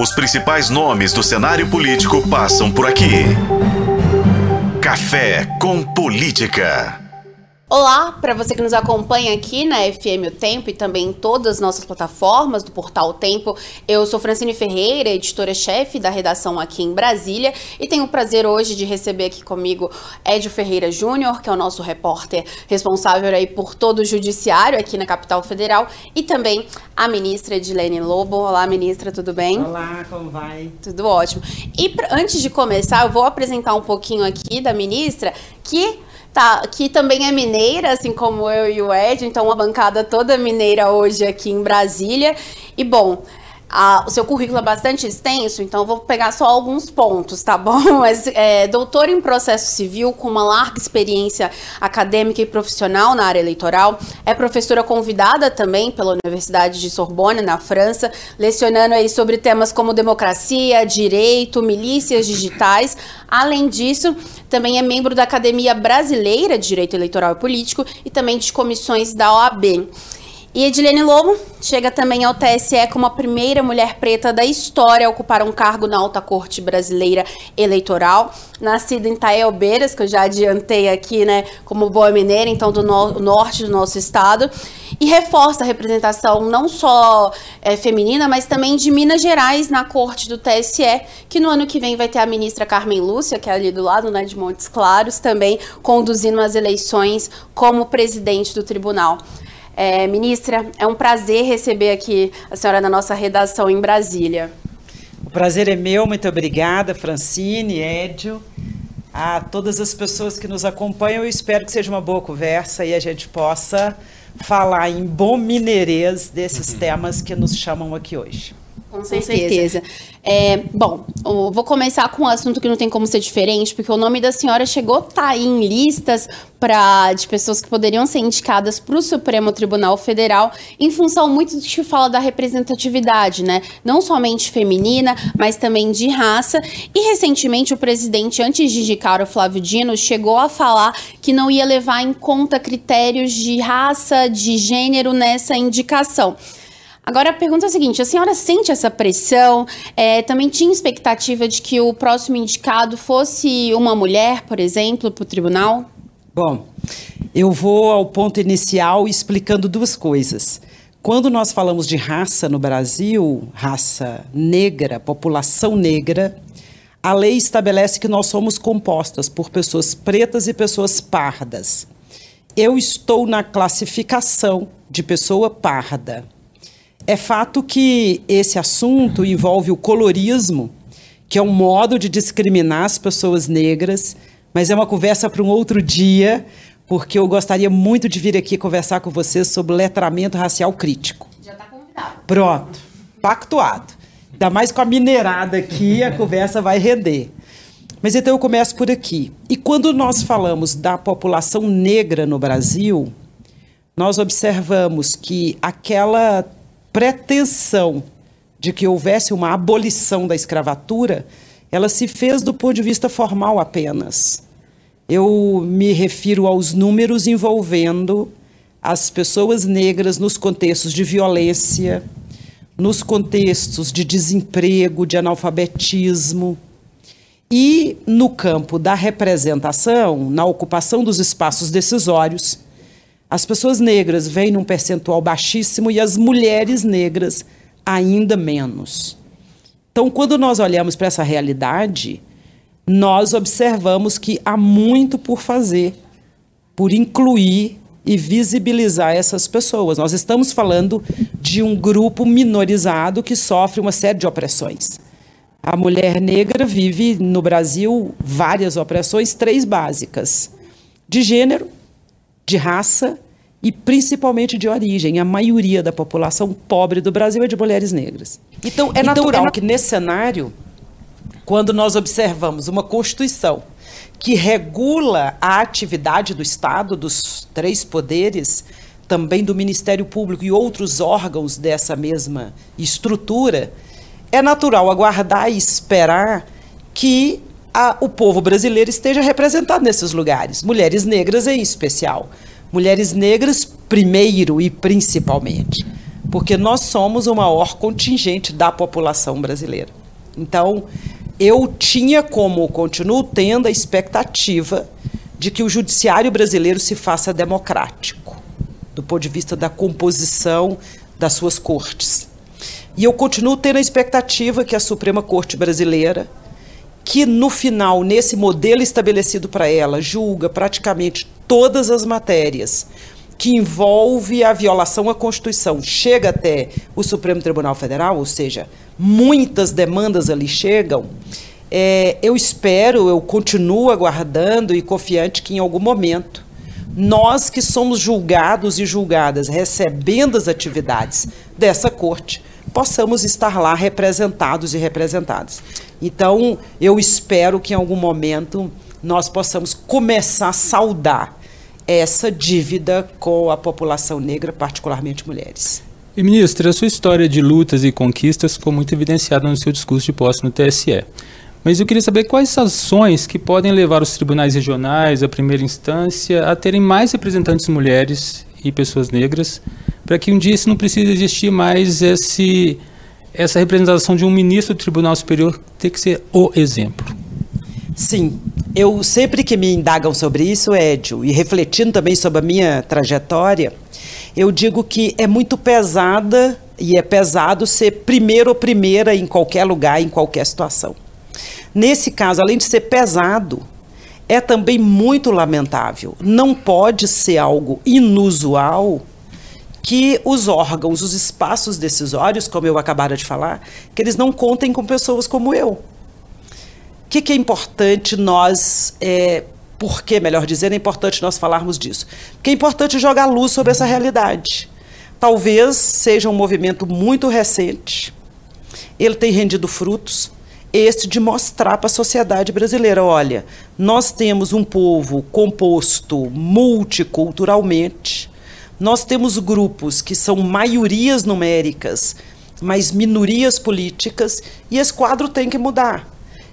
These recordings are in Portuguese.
Os principais nomes do cenário político passam por aqui. Café com Política. Olá, para você que nos acompanha aqui na FM O Tempo e também em todas as nossas plataformas do portal O Tempo, eu sou Francine Ferreira, editora-chefe da redação aqui em Brasília e tenho o prazer hoje de receber aqui comigo Edio Ferreira Júnior, que é o nosso repórter responsável aí por todo o judiciário aqui na capital federal e também a ministra Edilene Lobo. Olá, ministra, tudo bem? Olá, como vai? Tudo ótimo. E pra, antes de começar, eu vou apresentar um pouquinho aqui da ministra que tá, que também é mineira, assim como eu e o Ed, então uma bancada toda mineira hoje aqui em Brasília. E bom, a, o seu currículo é bastante extenso, então vou pegar só alguns pontos, tá bom? Mas é, doutor em processo civil, com uma larga experiência acadêmica e profissional na área eleitoral, é professora convidada também pela Universidade de Sorbonne, na França, lecionando aí sobre temas como democracia, direito, milícias digitais. Além disso, também é membro da Academia Brasileira de Direito Eleitoral e Político e também de comissões da OAB. E Edilene Lobo chega também ao TSE como a primeira mulher preta da história a ocupar um cargo na Alta Corte Brasileira Eleitoral. Nascida em Taelbeiras, que eu já adiantei aqui, né, como boa mineira, então do no norte do nosso estado. E reforça a representação não só é, feminina, mas também de Minas Gerais na Corte do TSE, que no ano que vem vai ter a ministra Carmen Lúcia, que é ali do lado, né, de Montes Claros, também conduzindo as eleições como presidente do tribunal. É, ministra, é um prazer receber aqui a senhora na nossa redação em Brasília. O prazer é meu, muito obrigada, Francine, Édio, a todas as pessoas que nos acompanham. Eu espero que seja uma boa conversa e a gente possa falar em bom mineirês desses temas que nos chamam aqui hoje. Com certeza. Com certeza. É, bom, vou começar com um assunto que não tem como ser diferente, porque o nome da senhora chegou a estar tá em listas pra, de pessoas que poderiam ser indicadas para o Supremo Tribunal Federal, em função muito de que fala da representatividade, né? Não somente feminina, mas também de raça. E recentemente o presidente, antes de indicar o Flávio Dino, chegou a falar que não ia levar em conta critérios de raça, de gênero nessa indicação. Agora a pergunta é a seguinte: a senhora sente essa pressão? É, também tinha expectativa de que o próximo indicado fosse uma mulher, por exemplo, para o tribunal? Bom, eu vou ao ponto inicial explicando duas coisas. Quando nós falamos de raça no Brasil, raça negra, população negra, a lei estabelece que nós somos compostas por pessoas pretas e pessoas pardas. Eu estou na classificação de pessoa parda. É fato que esse assunto envolve o colorismo, que é um modo de discriminar as pessoas negras, mas é uma conversa para um outro dia, porque eu gostaria muito de vir aqui conversar com vocês sobre letramento racial crítico. Já está convidado. Pronto, pactuado. Ainda mais com a minerada aqui, a conversa vai render. Mas então eu começo por aqui. E quando nós falamos da população negra no Brasil, nós observamos que aquela pretensão de que houvesse uma abolição da escravatura, ela se fez do ponto de vista formal apenas. Eu me refiro aos números envolvendo as pessoas negras nos contextos de violência, nos contextos de desemprego, de analfabetismo. E no campo da representação, na ocupação dos espaços decisórios, as pessoas negras vêm num percentual baixíssimo e as mulheres negras ainda menos. Então, quando nós olhamos para essa realidade, nós observamos que há muito por fazer, por incluir e visibilizar essas pessoas. Nós estamos falando de um grupo minorizado que sofre uma série de opressões. A mulher negra vive no Brasil várias opressões, três básicas: de gênero, de raça e principalmente de origem. A maioria da população pobre do Brasil é de mulheres negras. Então, é então, natural é que nesse cenário, quando nós observamos uma Constituição que regula a atividade do Estado, dos três poderes, também do Ministério Público e outros órgãos dessa mesma estrutura, é natural aguardar e esperar que a, o povo brasileiro esteja representado nesses lugares, mulheres negras em especial. Mulheres negras, primeiro e principalmente. porque nós somos o maior contingente da população brasileira. Então, eu tinha como, continuo tendo a expectativa de que o judiciário brasileiro se faça democrático, do ponto de vista da composição das suas cortes. E eu continuo tendo a expectativa que a Suprema Corte Brasileira, que no final, nesse modelo estabelecido para ela, julga praticamente todas as matérias que envolve a violação à Constituição, chega até o Supremo Tribunal Federal, ou seja, muitas demandas ali chegam, é, eu espero, eu continuo aguardando e confiante que em algum momento nós que somos julgados e julgadas recebendo as atividades dessa corte, possamos estar lá representados e representadas. Então, eu espero que em algum momento nós possamos começar a saudar essa dívida com a população negra, particularmente mulheres. E ministra, a sua história de lutas e conquistas ficou muito evidenciada no seu discurso de posse no TSE. Mas eu queria saber quais ações que podem levar os tribunais regionais, a primeira instância, a terem mais representantes mulheres e pessoas negras, para que um dia isso não precise existir mais esse, essa representação de um ministro do Tribunal Superior ter que ser o exemplo. Sim, eu sempre que me indagam sobre isso, Edio, e refletindo também sobre a minha trajetória, eu digo que é muito pesada e é pesado ser primeiro ou primeira em qualquer lugar, em qualquer situação. Nesse caso, além de ser pesado, é também muito lamentável. Não pode ser algo inusual que os órgãos, os espaços decisórios, como eu acabara de falar, que eles não contem com pessoas como eu. O que, que é importante nós, é, por que, melhor dizendo, é importante nós falarmos disso? Porque é importante jogar luz sobre essa realidade. Talvez seja um movimento muito recente, ele tem rendido frutos, este de mostrar para a sociedade brasileira, olha, nós temos um povo composto multiculturalmente, nós temos grupos que são maiorias numéricas, mas minorias políticas, e esse quadro tem que mudar.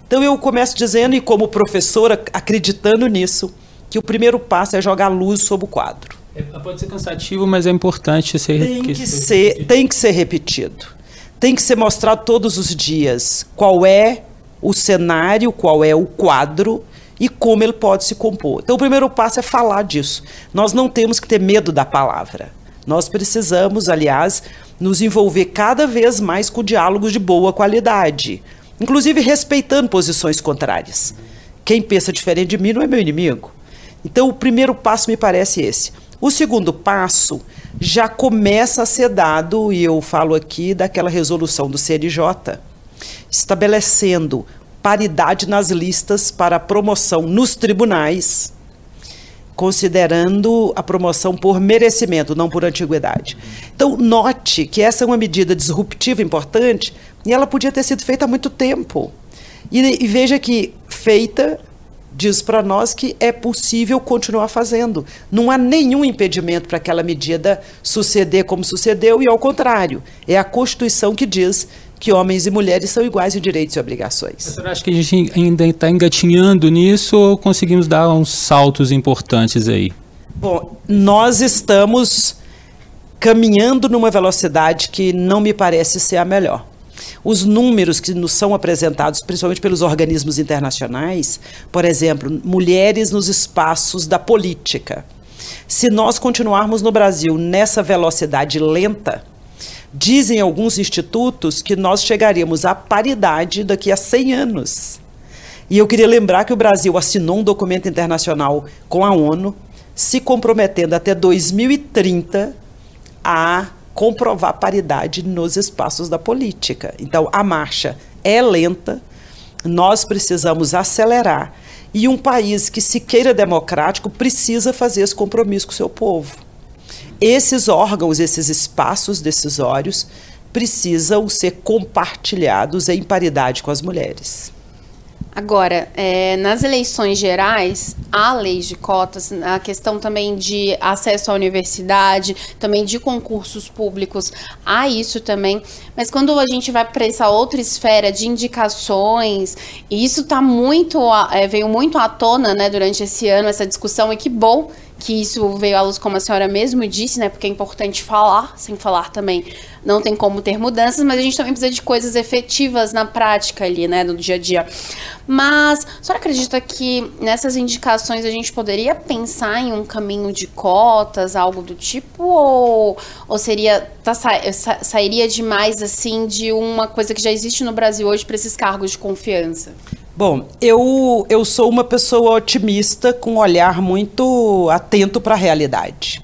Então eu começo dizendo, e como professora, acreditando nisso, que o primeiro passo é jogar luz sobre o quadro. É, pode ser cansativo, mas é importante ser tem que, que ser, tem que ser repetido tem que ser mostrado todos os dias qual é o cenário, qual é o quadro e como ele pode se compor. Então, o primeiro passo é falar disso. Nós não temos que ter medo da palavra. Nós precisamos, aliás, nos envolver cada vez mais com diálogos de boa qualidade, inclusive respeitando posições contrárias. Quem pensa diferente de mim não é meu inimigo. Então, o primeiro passo me parece esse. O segundo passo já começa a ser dado, e eu falo aqui daquela resolução do CNJ, estabelecendo paridade nas listas para promoção nos tribunais, considerando a promoção por merecimento, não por antiguidade. Então, note que essa é uma medida disruptiva importante e ela podia ter sido feita há muito tempo. E, e veja que feita diz para nós que é possível continuar fazendo. Não há nenhum impedimento para aquela medida suceder como sucedeu, e ao contrário, é a Constituição que diz que homens e mulheres são iguais em direitos e obrigações. Você acha que a gente ainda está engatinhando nisso ou conseguimos dar uns saltos importantes aí? Bom, nós estamos caminhando numa velocidade que não me parece ser a melhor os números que nos são apresentados, principalmente pelos organismos internacionais, por exemplo, mulheres nos espaços da política. Se nós continuarmos no Brasil nessa velocidade lenta, dizem alguns institutos que nós chegaríamos à paridade daqui a 100 anos. E eu queria lembrar que o Brasil assinou um documento internacional com a ONU, se comprometendo até 2030 a comprovar paridade nos espaços da política. Então, a marcha é lenta, nós precisamos acelerar. E um país que se queira democrático precisa fazer esse compromisso com o seu povo. Esses órgãos, esses espaços decisórios, precisam ser compartilhados em paridade com as mulheres. Agora, é, nas eleições gerais, há leis de cotas, a questão também de acesso à universidade, também de concursos públicos, há isso também. Mas quando a gente vai para essa outra esfera de indicações, e isso tá muito, é, veio muito à tona né, durante esse ano, essa discussão, e que bom que isso veio à luz, como a senhora mesmo disse, né? Porque é importante falar, sem falar também não tem como ter mudanças, mas a gente também precisa de coisas efetivas na prática ali, né, no dia a dia. Mas a senhora acredita que nessas indicações a gente poderia pensar em um caminho de cotas, algo do tipo, ou, ou seria tá, sa, sairia demais assim de uma coisa que já existe no Brasil hoje para esses cargos de confiança? Bom, eu, eu sou uma pessoa otimista com um olhar muito atento para a realidade.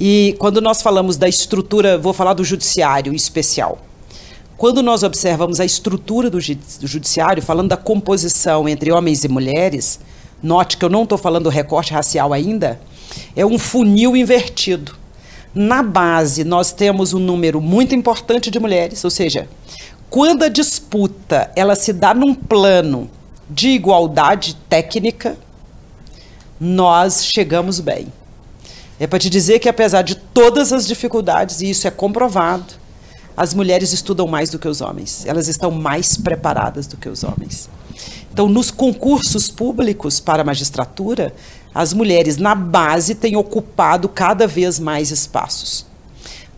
E quando nós falamos da estrutura, vou falar do judiciário em especial. Quando nós observamos a estrutura do, do judiciário, falando da composição entre homens e mulheres, note que eu não estou falando recorte racial ainda, é um funil invertido. Na base, nós temos um número muito importante de mulheres, ou seja, quando a disputa ela se dá num plano de igualdade técnica, nós chegamos bem. É para te dizer que apesar de todas as dificuldades, e isso é comprovado, as mulheres estudam mais do que os homens. Elas estão mais preparadas do que os homens. Então, nos concursos públicos para a magistratura, as mulheres na base têm ocupado cada vez mais espaços.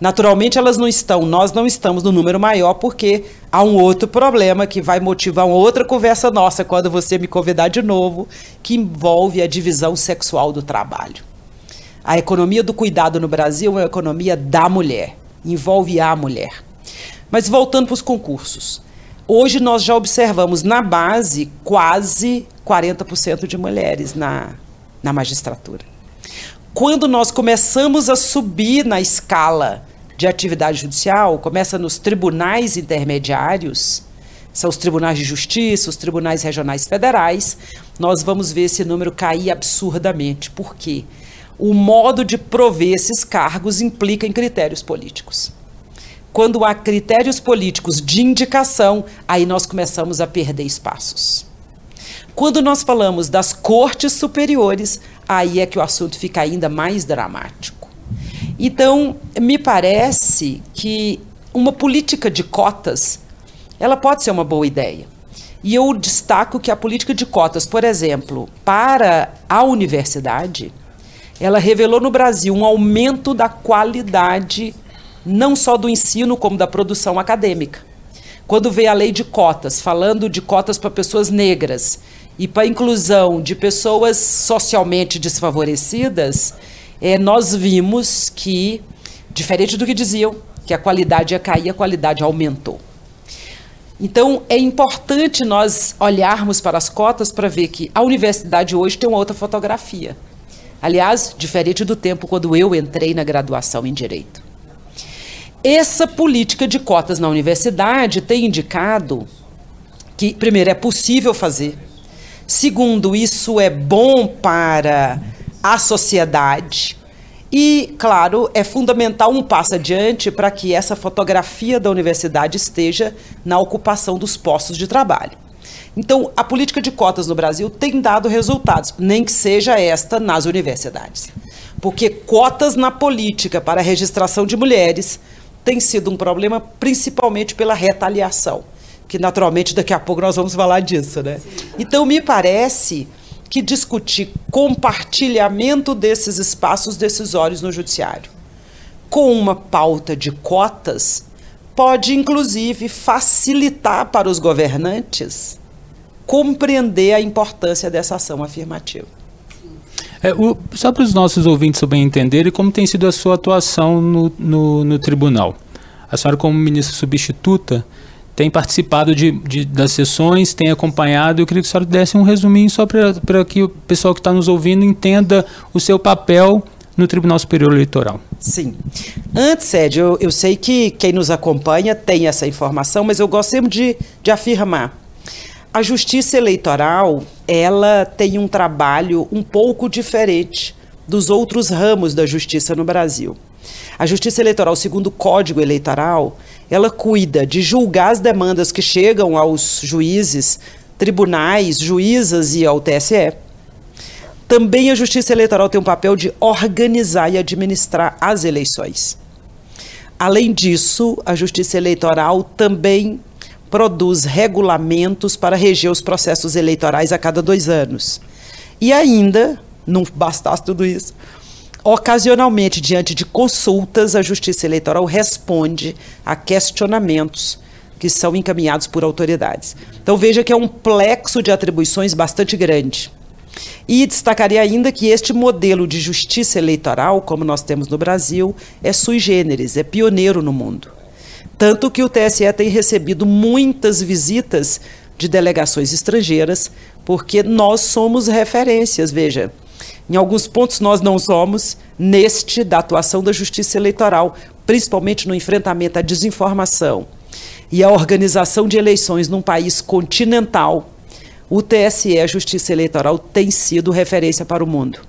Naturalmente, elas não estão, nós não estamos no número maior, porque há um outro problema que vai motivar uma outra conversa nossa quando você me convidar de novo, que envolve a divisão sexual do trabalho. A economia do cuidado no Brasil é uma economia da mulher, envolve a mulher. Mas voltando para os concursos. Hoje nós já observamos na base quase 40% de mulheres na, na magistratura. Quando nós começamos a subir na escala de atividade judicial, começa nos tribunais intermediários, são os tribunais de justiça, os tribunais regionais federais, nós vamos ver esse número cair absurdamente. Por quê? O modo de prover esses cargos implica em critérios políticos. Quando há critérios políticos de indicação, aí nós começamos a perder espaços. Quando nós falamos das cortes superiores, aí é que o assunto fica ainda mais dramático. Então, me parece que uma política de cotas, ela pode ser uma boa ideia. E eu destaco que a política de cotas, por exemplo, para a universidade, ela revelou no Brasil um aumento da qualidade não só do ensino, como da produção acadêmica. Quando veio a lei de cotas, falando de cotas para pessoas negras e para inclusão de pessoas socialmente desfavorecidas, é, nós vimos que, diferente do que diziam, que a qualidade ia cair, a qualidade aumentou. Então, é importante nós olharmos para as cotas para ver que a universidade hoje tem uma outra fotografia. Aliás, diferente do tempo quando eu entrei na graduação em Direito. Essa política de cotas na universidade tem indicado que, primeiro, é possível fazer. Segundo, isso é bom para a sociedade. E, claro, é fundamental um passo adiante para que essa fotografia da universidade esteja na ocupação dos postos de trabalho. Então, a política de cotas no Brasil tem dado resultados, nem que seja esta nas universidades. Porque cotas na política para a registração de mulheres tem sido um problema principalmente pela retaliação, que naturalmente daqui a pouco nós vamos falar disso, né? Então, me parece que discutir compartilhamento desses espaços decisórios no judiciário com uma pauta de cotas pode inclusive facilitar para os governantes compreender a importância dessa ação afirmativa. É, o, só para os nossos ouvintes bem entenderem como tem sido a sua atuação no, no, no tribunal. A senhora, como ministra substituta, tem participado de, de, das sessões, tem acompanhado. Eu queria que a senhora desse um resuminho só para que o pessoal que está nos ouvindo entenda o seu papel no Tribunal Superior Eleitoral. Sim. Antes, Ed, eu, eu sei que quem nos acompanha tem essa informação, mas eu gosto sempre de, de afirmar a justiça eleitoral, ela tem um trabalho um pouco diferente dos outros ramos da justiça no Brasil. A justiça eleitoral, segundo o Código Eleitoral, ela cuida de julgar as demandas que chegam aos juízes, tribunais, juízas e ao TSE. Também a justiça eleitoral tem um papel de organizar e administrar as eleições. Além disso, a justiça eleitoral também produz regulamentos para reger os processos eleitorais a cada dois anos. E ainda, não bastasse tudo isso. Ocasionalmente, diante de consultas, a Justiça Eleitoral responde a questionamentos que são encaminhados por autoridades. Então veja que é um plexo de atribuições bastante grande. E destacaria ainda que este modelo de justiça eleitoral, como nós temos no Brasil, é sui generis, é pioneiro no mundo. Tanto que o TSE tem recebido muitas visitas de delegações estrangeiras, porque nós somos referências, veja. Em alguns pontos nós não somos, neste da atuação da justiça eleitoral, principalmente no enfrentamento à desinformação e à organização de eleições num país continental, o TSE, a Justiça Eleitoral, tem sido referência para o mundo.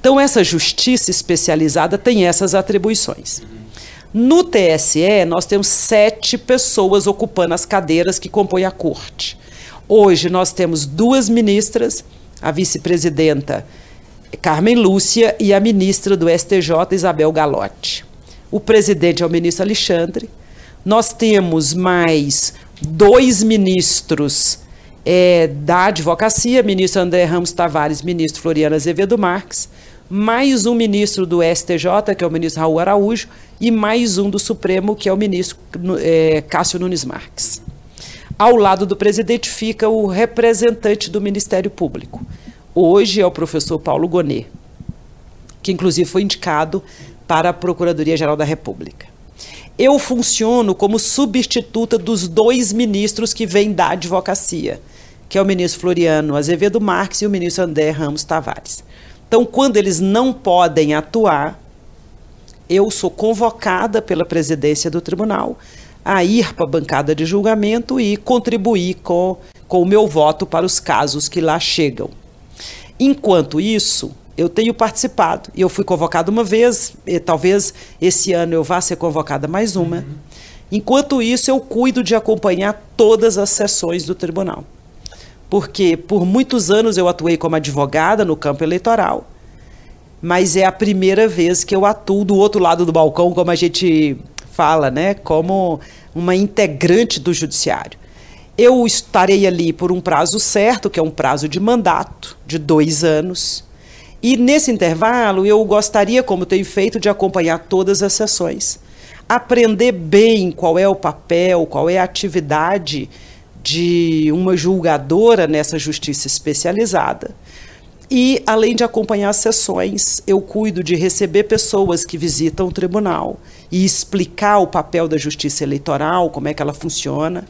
Então, essa justiça especializada tem essas atribuições. No TSE, nós temos sete pessoas ocupando as cadeiras que compõem a corte. Hoje, nós temos duas ministras, a vice-presidenta Carmen Lúcia e a ministra do STJ, Isabel Galotti. O presidente é o ministro Alexandre. Nós temos mais dois ministros é, da advocacia, ministro André Ramos Tavares, ministro Floriano Azevedo Marques mais um ministro do STJ, que é o ministro Raul Araújo, e mais um do Supremo, que é o ministro é, Cássio Nunes Marques. Ao lado do presidente fica o representante do Ministério Público. Hoje é o professor Paulo Gonet, que inclusive foi indicado para a Procuradoria-Geral da República. Eu funciono como substituta dos dois ministros que vêm da advocacia, que é o ministro Floriano Azevedo Marques e o ministro André Ramos Tavares. Então, quando eles não podem atuar, eu sou convocada pela presidência do tribunal a ir para a bancada de julgamento e contribuir com, com o meu voto para os casos que lá chegam. Enquanto isso, eu tenho participado, e eu fui convocada uma vez, e talvez esse ano eu vá ser convocada mais uma. Uhum. Enquanto isso, eu cuido de acompanhar todas as sessões do tribunal porque por muitos anos eu atuei como advogada no campo eleitoral, mas é a primeira vez que eu atuo do outro lado do balcão, como a gente fala, né, como uma integrante do judiciário. Eu estarei ali por um prazo certo, que é um prazo de mandato de dois anos. E nesse intervalo eu gostaria, como tenho feito, de acompanhar todas as sessões, aprender bem qual é o papel, qual é a atividade de uma julgadora nessa justiça especializada. E, além de acompanhar as sessões, eu cuido de receber pessoas que visitam o tribunal e explicar o papel da justiça eleitoral, como é que ela funciona.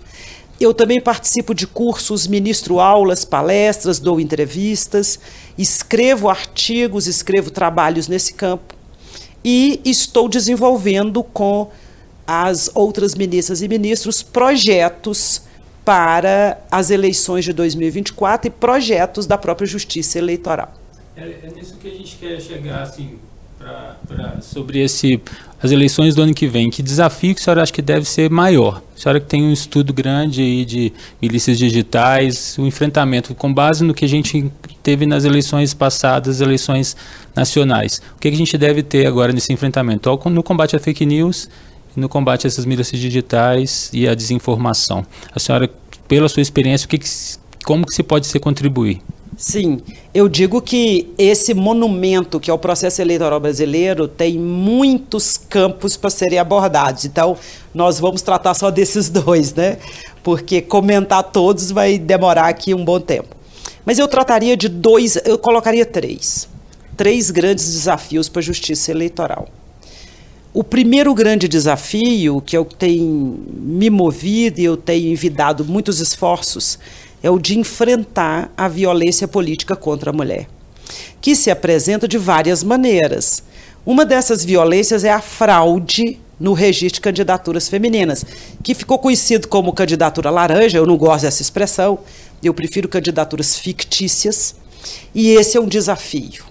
Eu também participo de cursos, ministro aulas, palestras, dou entrevistas, escrevo artigos, escrevo trabalhos nesse campo e estou desenvolvendo com as outras ministras e ministros projetos para as eleições de 2024 e projetos da própria justiça eleitoral. É, é nisso que a gente quer chegar, assim, pra, pra, sobre esse, as eleições do ano que vem. Que desafio que a senhora acha que deve ser maior? Senhora que tem um estudo grande aí de milícias digitais, o enfrentamento com base no que a gente teve nas eleições passadas, eleições nacionais. O que a gente deve ter agora nesse enfrentamento? No combate à fake news no combate a essas milícias digitais e a desinformação. A senhora, pela sua experiência, o que, que como que se pode se contribuir? Sim, eu digo que esse monumento que é o processo eleitoral brasileiro tem muitos campos para serem abordados. Então, nós vamos tratar só desses dois, né? Porque comentar todos vai demorar aqui um bom tempo. Mas eu trataria de dois, eu colocaria três. Três grandes desafios para a justiça eleitoral. O primeiro grande desafio que eu tenho me movido e eu tenho envidado muitos esforços é o de enfrentar a violência política contra a mulher, que se apresenta de várias maneiras. Uma dessas violências é a fraude no registro de candidaturas femininas, que ficou conhecido como candidatura laranja, eu não gosto dessa expressão, eu prefiro candidaturas fictícias, e esse é um desafio.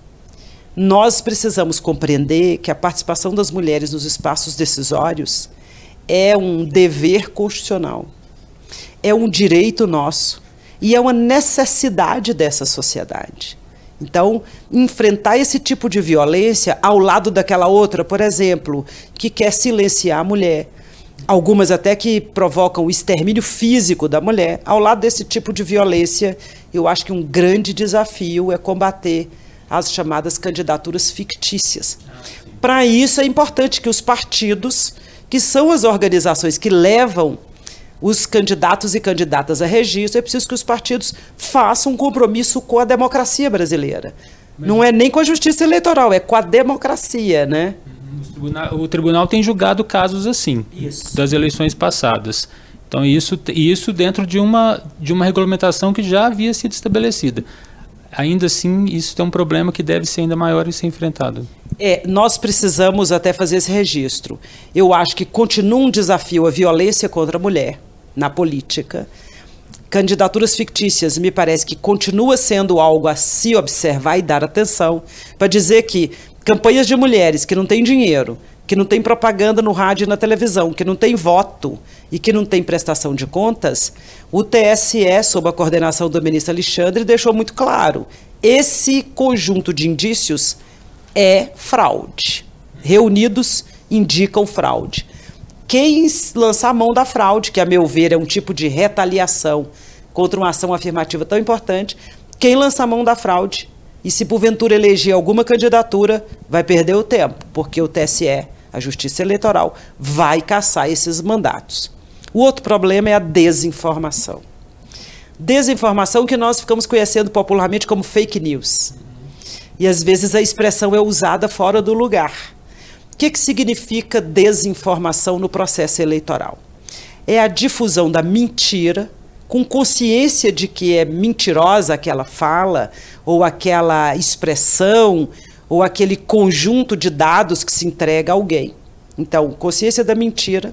Nós precisamos compreender que a participação das mulheres nos espaços decisórios é um dever constitucional, é um direito nosso e é uma necessidade dessa sociedade. Então, enfrentar esse tipo de violência ao lado daquela outra, por exemplo, que quer silenciar a mulher, algumas até que provocam o extermínio físico da mulher, ao lado desse tipo de violência, eu acho que um grande desafio é combater as chamadas candidaturas fictícias. Para isso é importante que os partidos, que são as organizações que levam os candidatos e candidatas a registro, é preciso que os partidos façam um compromisso com a democracia brasileira. Não é nem com a justiça eleitoral, é com a democracia, né? O tribunal tem julgado casos assim, Isso. das eleições passadas. Então, isso, isso dentro de uma, de uma regulamentação que já havia sido estabelecida. Ainda assim, isso tem um problema que deve ser ainda maior e ser enfrentado. É, nós precisamos até fazer esse registro. Eu acho que continua um desafio a violência contra a mulher na política. Candidaturas fictícias, me parece que continua sendo algo a se observar e dar atenção, para dizer que campanhas de mulheres que não têm dinheiro, que não tem propaganda no rádio e na televisão, que não tem voto e que não tem prestação de contas, o TSE, sob a coordenação do ministro Alexandre, deixou muito claro: esse conjunto de indícios é fraude. Reunidos indicam fraude. Quem lançar a mão da fraude, que a meu ver é um tipo de retaliação contra uma ação afirmativa tão importante, quem lança a mão da fraude e se porventura eleger alguma candidatura, vai perder o tempo, porque o TSE, a Justiça Eleitoral, vai caçar esses mandatos. O outro problema é a desinformação. Desinformação que nós ficamos conhecendo popularmente como fake news. E às vezes a expressão é usada fora do lugar. O que, que significa desinformação no processo eleitoral? É a difusão da mentira, com consciência de que é mentirosa aquela fala, ou aquela expressão, ou aquele conjunto de dados que se entrega a alguém. Então, consciência da mentira,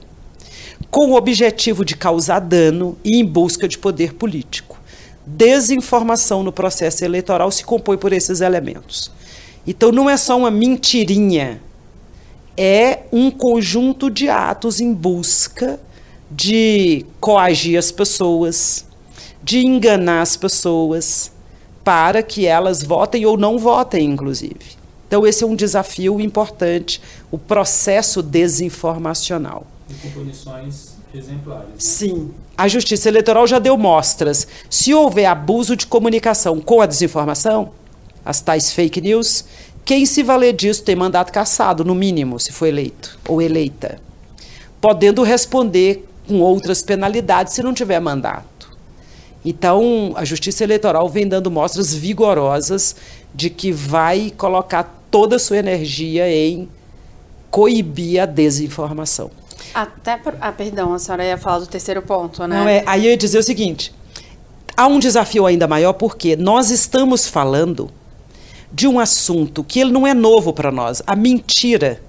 com o objetivo de causar dano e em busca de poder político. Desinformação no processo eleitoral se compõe por esses elementos. Então, não é só uma mentirinha é um conjunto de atos em busca de coagir as pessoas, de enganar as pessoas, para que elas votem ou não votem, inclusive. Então, esse é um desafio importante, o processo desinformacional. E com punições exemplares. Né? Sim. A Justiça Eleitoral já deu mostras. Se houver abuso de comunicação com a desinformação, as tais fake news, quem se valer disso tem mandato cassado, no mínimo, se for eleito ou eleita, podendo responder com outras penalidades se não tiver mandato. Então, a Justiça Eleitoral vem dando mostras vigorosas de que vai colocar toda a sua energia em coibir a desinformação. Até por... Ah, perdão, a senhora ia falar do terceiro ponto, né? Não, é, aí eu ia dizer o seguinte: há um desafio ainda maior porque nós estamos falando de um assunto que ele não é novo para nós. A mentira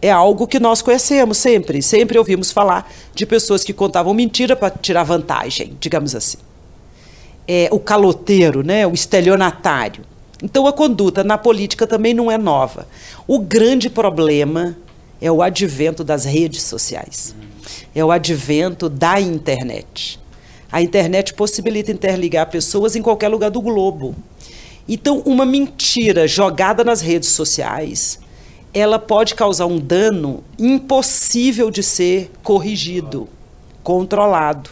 é algo que nós conhecemos sempre. Sempre ouvimos falar de pessoas que contavam mentira para tirar vantagem, digamos assim. É, o caloteiro, né, o estelionatário. Então a conduta na política também não é nova. O grande problema é o advento das redes sociais. É o advento da internet. A internet possibilita interligar pessoas em qualquer lugar do globo. Então, uma mentira jogada nas redes sociais, ela pode causar um dano impossível de ser corrigido, controlado.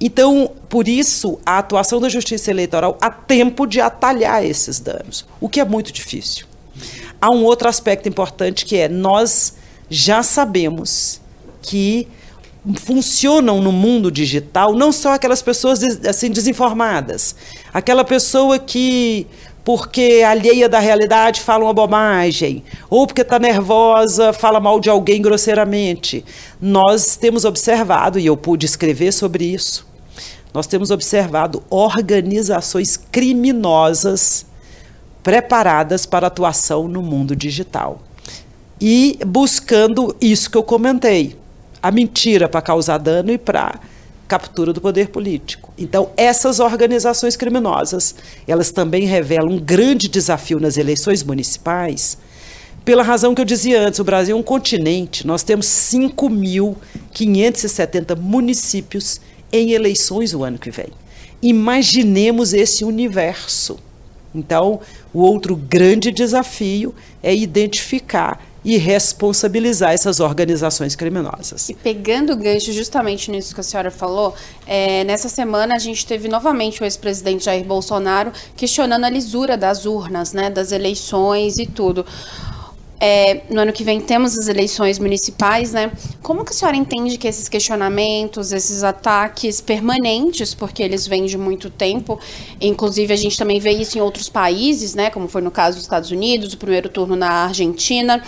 Então, por isso, a atuação da Justiça Eleitoral há tempo de atalhar esses danos, o que é muito difícil. Há um outro aspecto importante que é nós já sabemos que funcionam no mundo digital não só aquelas pessoas assim desinformadas, aquela pessoa que porque alheia da realidade fala uma bobagem, ou porque está nervosa fala mal de alguém grosseiramente. Nós temos observado, e eu pude escrever sobre isso, nós temos observado organizações criminosas preparadas para atuação no mundo digital. E buscando isso que eu comentei, a mentira para causar dano e para captura do poder político. Então, essas organizações criminosas, elas também revelam um grande desafio nas eleições municipais, pela razão que eu dizia antes, o Brasil é um continente, nós temos 5.570 municípios em eleições o ano que vem. Imaginemos esse universo. Então, o outro grande desafio é identificar e responsabilizar essas organizações criminosas. E pegando o gancho justamente nisso que a senhora falou, é, nessa semana a gente teve novamente o ex-presidente Jair Bolsonaro questionando a lisura das urnas, né, das eleições e tudo. É, no ano que vem temos as eleições municipais, né? Como que a senhora entende que esses questionamentos, esses ataques permanentes, porque eles vêm de muito tempo, inclusive a gente também vê isso em outros países, né? Como foi no caso dos Estados Unidos, o primeiro turno na Argentina.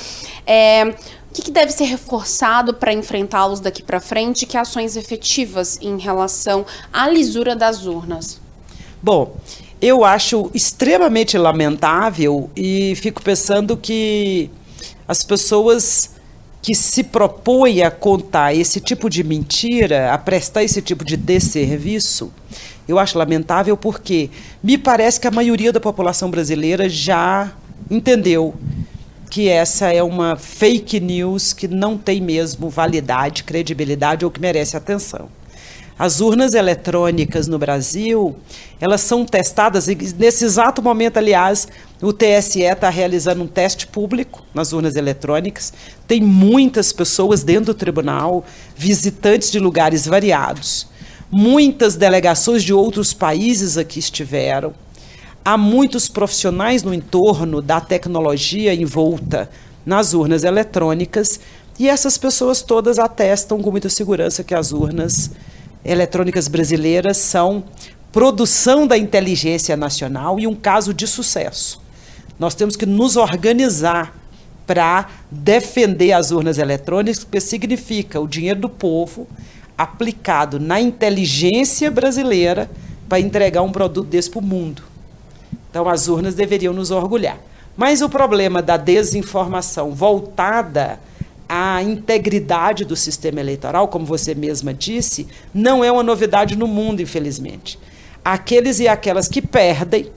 É, o que, que, deve ser reforçado para enfrentá-los daqui para frente? Que ações efetivas em relação à lisura das urnas? Bom, eu acho extremamente lamentável e fico pensando que as pessoas que se propõem a contar esse tipo de mentira, a prestar esse tipo de desserviço, eu acho lamentável porque me parece que a maioria da população brasileira já entendeu que essa é uma fake news que não tem mesmo validade, credibilidade ou que merece atenção. As urnas eletrônicas no Brasil, elas são testadas, e nesse exato momento, aliás, o TSE está realizando um teste público nas urnas eletrônicas. Tem muitas pessoas dentro do tribunal, visitantes de lugares variados. Muitas delegações de outros países aqui estiveram. Há muitos profissionais no entorno da tecnologia envolta nas urnas eletrônicas. E essas pessoas todas atestam com muita segurança que as urnas eletrônicas brasileiras são produção da inteligência nacional e um caso de sucesso. Nós temos que nos organizar para defender as urnas eletrônicas, porque significa o dinheiro do povo aplicado na inteligência brasileira para entregar um produto desse para o mundo. Então, as urnas deveriam nos orgulhar. Mas o problema da desinformação voltada a integridade do sistema eleitoral, como você mesma disse, não é uma novidade no mundo, infelizmente. Aqueles e aquelas que perdem,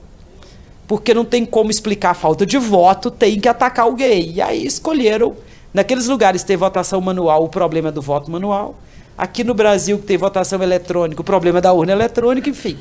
porque não tem como explicar a falta de voto, tem que atacar alguém. E aí escolheram, naqueles lugares que tem votação manual, o problema do voto manual. Aqui no Brasil, que tem votação eletrônica, o problema da urna eletrônica, enfim.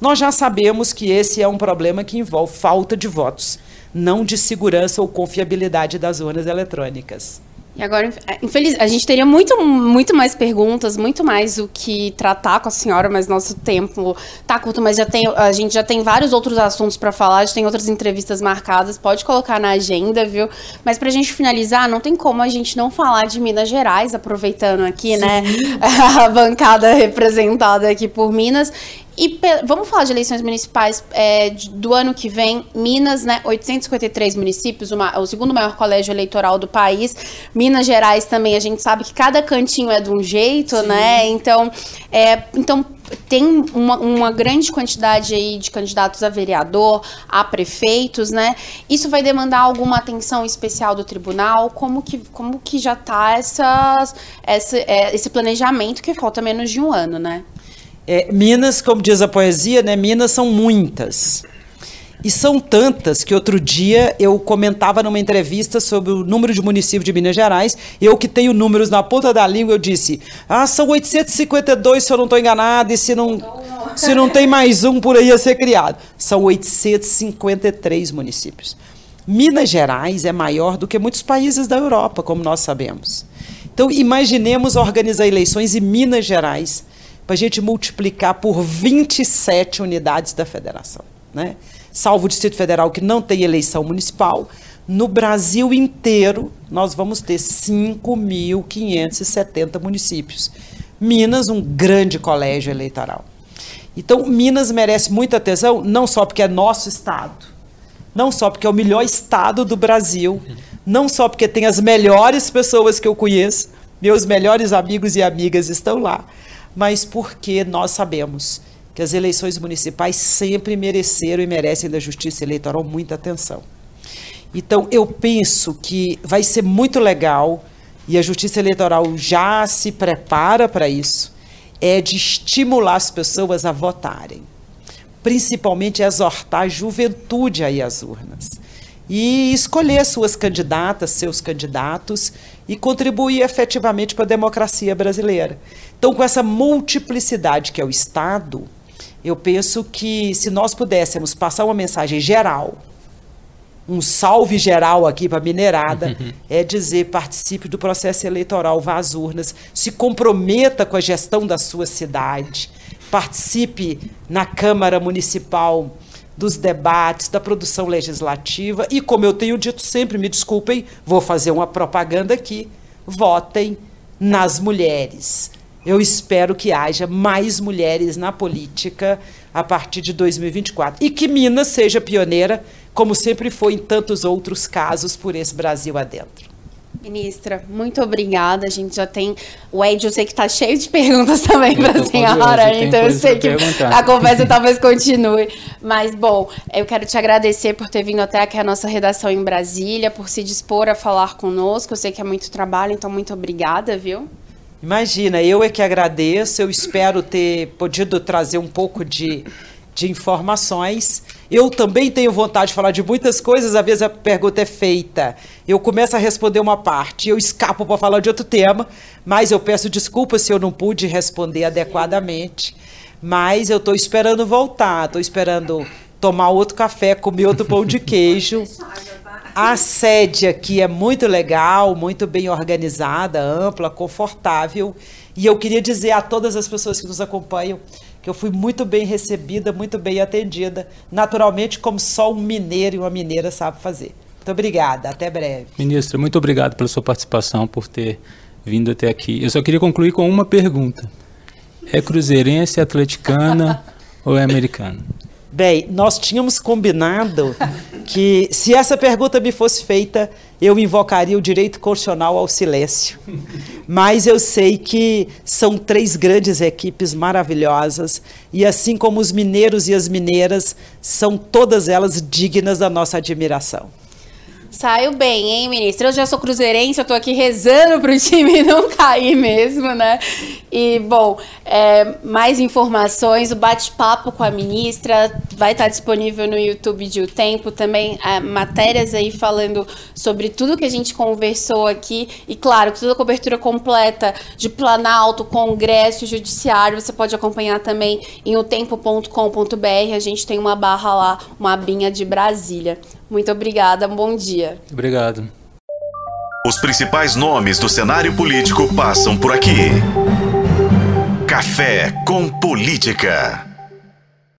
Nós já sabemos que esse é um problema que envolve falta de votos, não de segurança ou confiabilidade das urnas eletrônicas. E agora, é, infeliz, a gente teria muito, muito mais perguntas, muito mais o que tratar com a senhora, mas nosso tempo tá curto, mas já tem, a gente já tem vários outros assuntos para falar, já tem outras entrevistas marcadas, pode colocar na agenda, viu? Mas pra gente finalizar, não tem como a gente não falar de Minas Gerais, aproveitando aqui, né, Sim. né, a bancada representada aqui por Minas. E vamos falar de eleições municipais é, do ano que vem. Minas, né? 853 municípios, uma, o segundo maior colégio eleitoral do país. Minas Gerais também, a gente sabe que cada cantinho é de um jeito, Sim. né? Então, é, então tem uma, uma, grande quantidade aí de candidatos a vereador, a prefeitos, né? Isso vai demandar alguma atenção especial do tribunal? Como que, como que já está essa, essa, é, esse planejamento que falta menos de um ano, né? É, Minas, como diz a poesia, né? Minas são muitas. E são tantas que outro dia eu comentava numa entrevista sobre o número de municípios de Minas Gerais. Eu que tenho números na ponta da língua, eu disse: ah, são 852 se eu não estou enganado, e se não, se não tem mais um por aí a ser criado. São 853 municípios. Minas Gerais é maior do que muitos países da Europa, como nós sabemos. Então, imaginemos organizar eleições em Minas Gerais para a gente multiplicar por 27 unidades da federação. Né? Salvo o Distrito Federal, que não tem eleição municipal, no Brasil inteiro nós vamos ter 5.570 municípios. Minas, um grande colégio eleitoral. Então, Minas merece muita atenção, não só porque é nosso estado, não só porque é o melhor estado do Brasil, não só porque tem as melhores pessoas que eu conheço, meus melhores amigos e amigas estão lá, mas porque nós sabemos que as eleições municipais sempre mereceram e merecem da Justiça Eleitoral muita atenção. Então, eu penso que vai ser muito legal, e a Justiça Eleitoral já se prepara para isso, é de estimular as pessoas a votarem. Principalmente exortar a juventude a ir às urnas e escolher suas candidatas, seus candidatos e contribuir efetivamente para a democracia brasileira. Então, com essa multiplicidade que é o Estado, eu penso que se nós pudéssemos passar uma mensagem geral um salve geral aqui para a minerada, é dizer participe do processo eleitoral, vá às urnas, se comprometa com a gestão da sua cidade, participe na Câmara Municipal dos debates, da produção legislativa e, como eu tenho dito sempre, me desculpem, vou fazer uma propaganda aqui, votem nas mulheres. Eu espero que haja mais mulheres na política a partir de 2024 e que Minas seja pioneira, como sempre foi em tantos outros casos por esse Brasil adentro. Ministra, muito obrigada. A gente já tem. O Ed, eu sei que está cheio de perguntas também para a senhora, então eu sei que a conversa talvez continue. Mas, bom, eu quero te agradecer por ter vindo até aqui a nossa redação em Brasília, por se dispor a falar conosco. Eu sei que é muito trabalho, então muito obrigada, viu? Imagina, eu é que agradeço. Eu espero ter podido trazer um pouco de, de informações. Eu também tenho vontade de falar de muitas coisas, às vezes a pergunta é feita. Eu começo a responder uma parte, eu escapo para falar de outro tema, mas eu peço desculpas se eu não pude responder adequadamente. Mas eu estou esperando voltar, estou esperando tomar outro café, comer outro pão de queijo. A sede aqui é muito legal, muito bem organizada, ampla, confortável. E eu queria dizer a todas as pessoas que nos acompanham que eu fui muito bem recebida, muito bem atendida, naturalmente, como só um mineiro e uma mineira sabe fazer. Muito obrigada, até breve. Ministra, muito obrigado pela sua participação, por ter vindo até aqui. Eu só queria concluir com uma pergunta: é cruzeirense, atleticana ou é americana? Bem, nós tínhamos combinado que se essa pergunta me fosse feita, eu invocaria o direito constitucional ao silêncio. Mas eu sei que são três grandes equipes maravilhosas e assim como os mineiros e as mineiras, são todas elas dignas da nossa admiração. Saiu bem, hein, ministra? Eu já sou cruzeirense, eu tô aqui rezando pro time não cair mesmo, né? E, bom, é, mais informações, o bate-papo com a ministra vai estar disponível no YouTube de O Tempo, também é, matérias aí falando sobre tudo que a gente conversou aqui e, claro, toda a cobertura completa de Planalto, Congresso, Judiciário, você pode acompanhar também em otempo.com.br, a gente tem uma barra lá, uma abinha de Brasília. Muito obrigada, um bom dia. Obrigado. Os principais nomes do cenário político passam por aqui. Café com Política.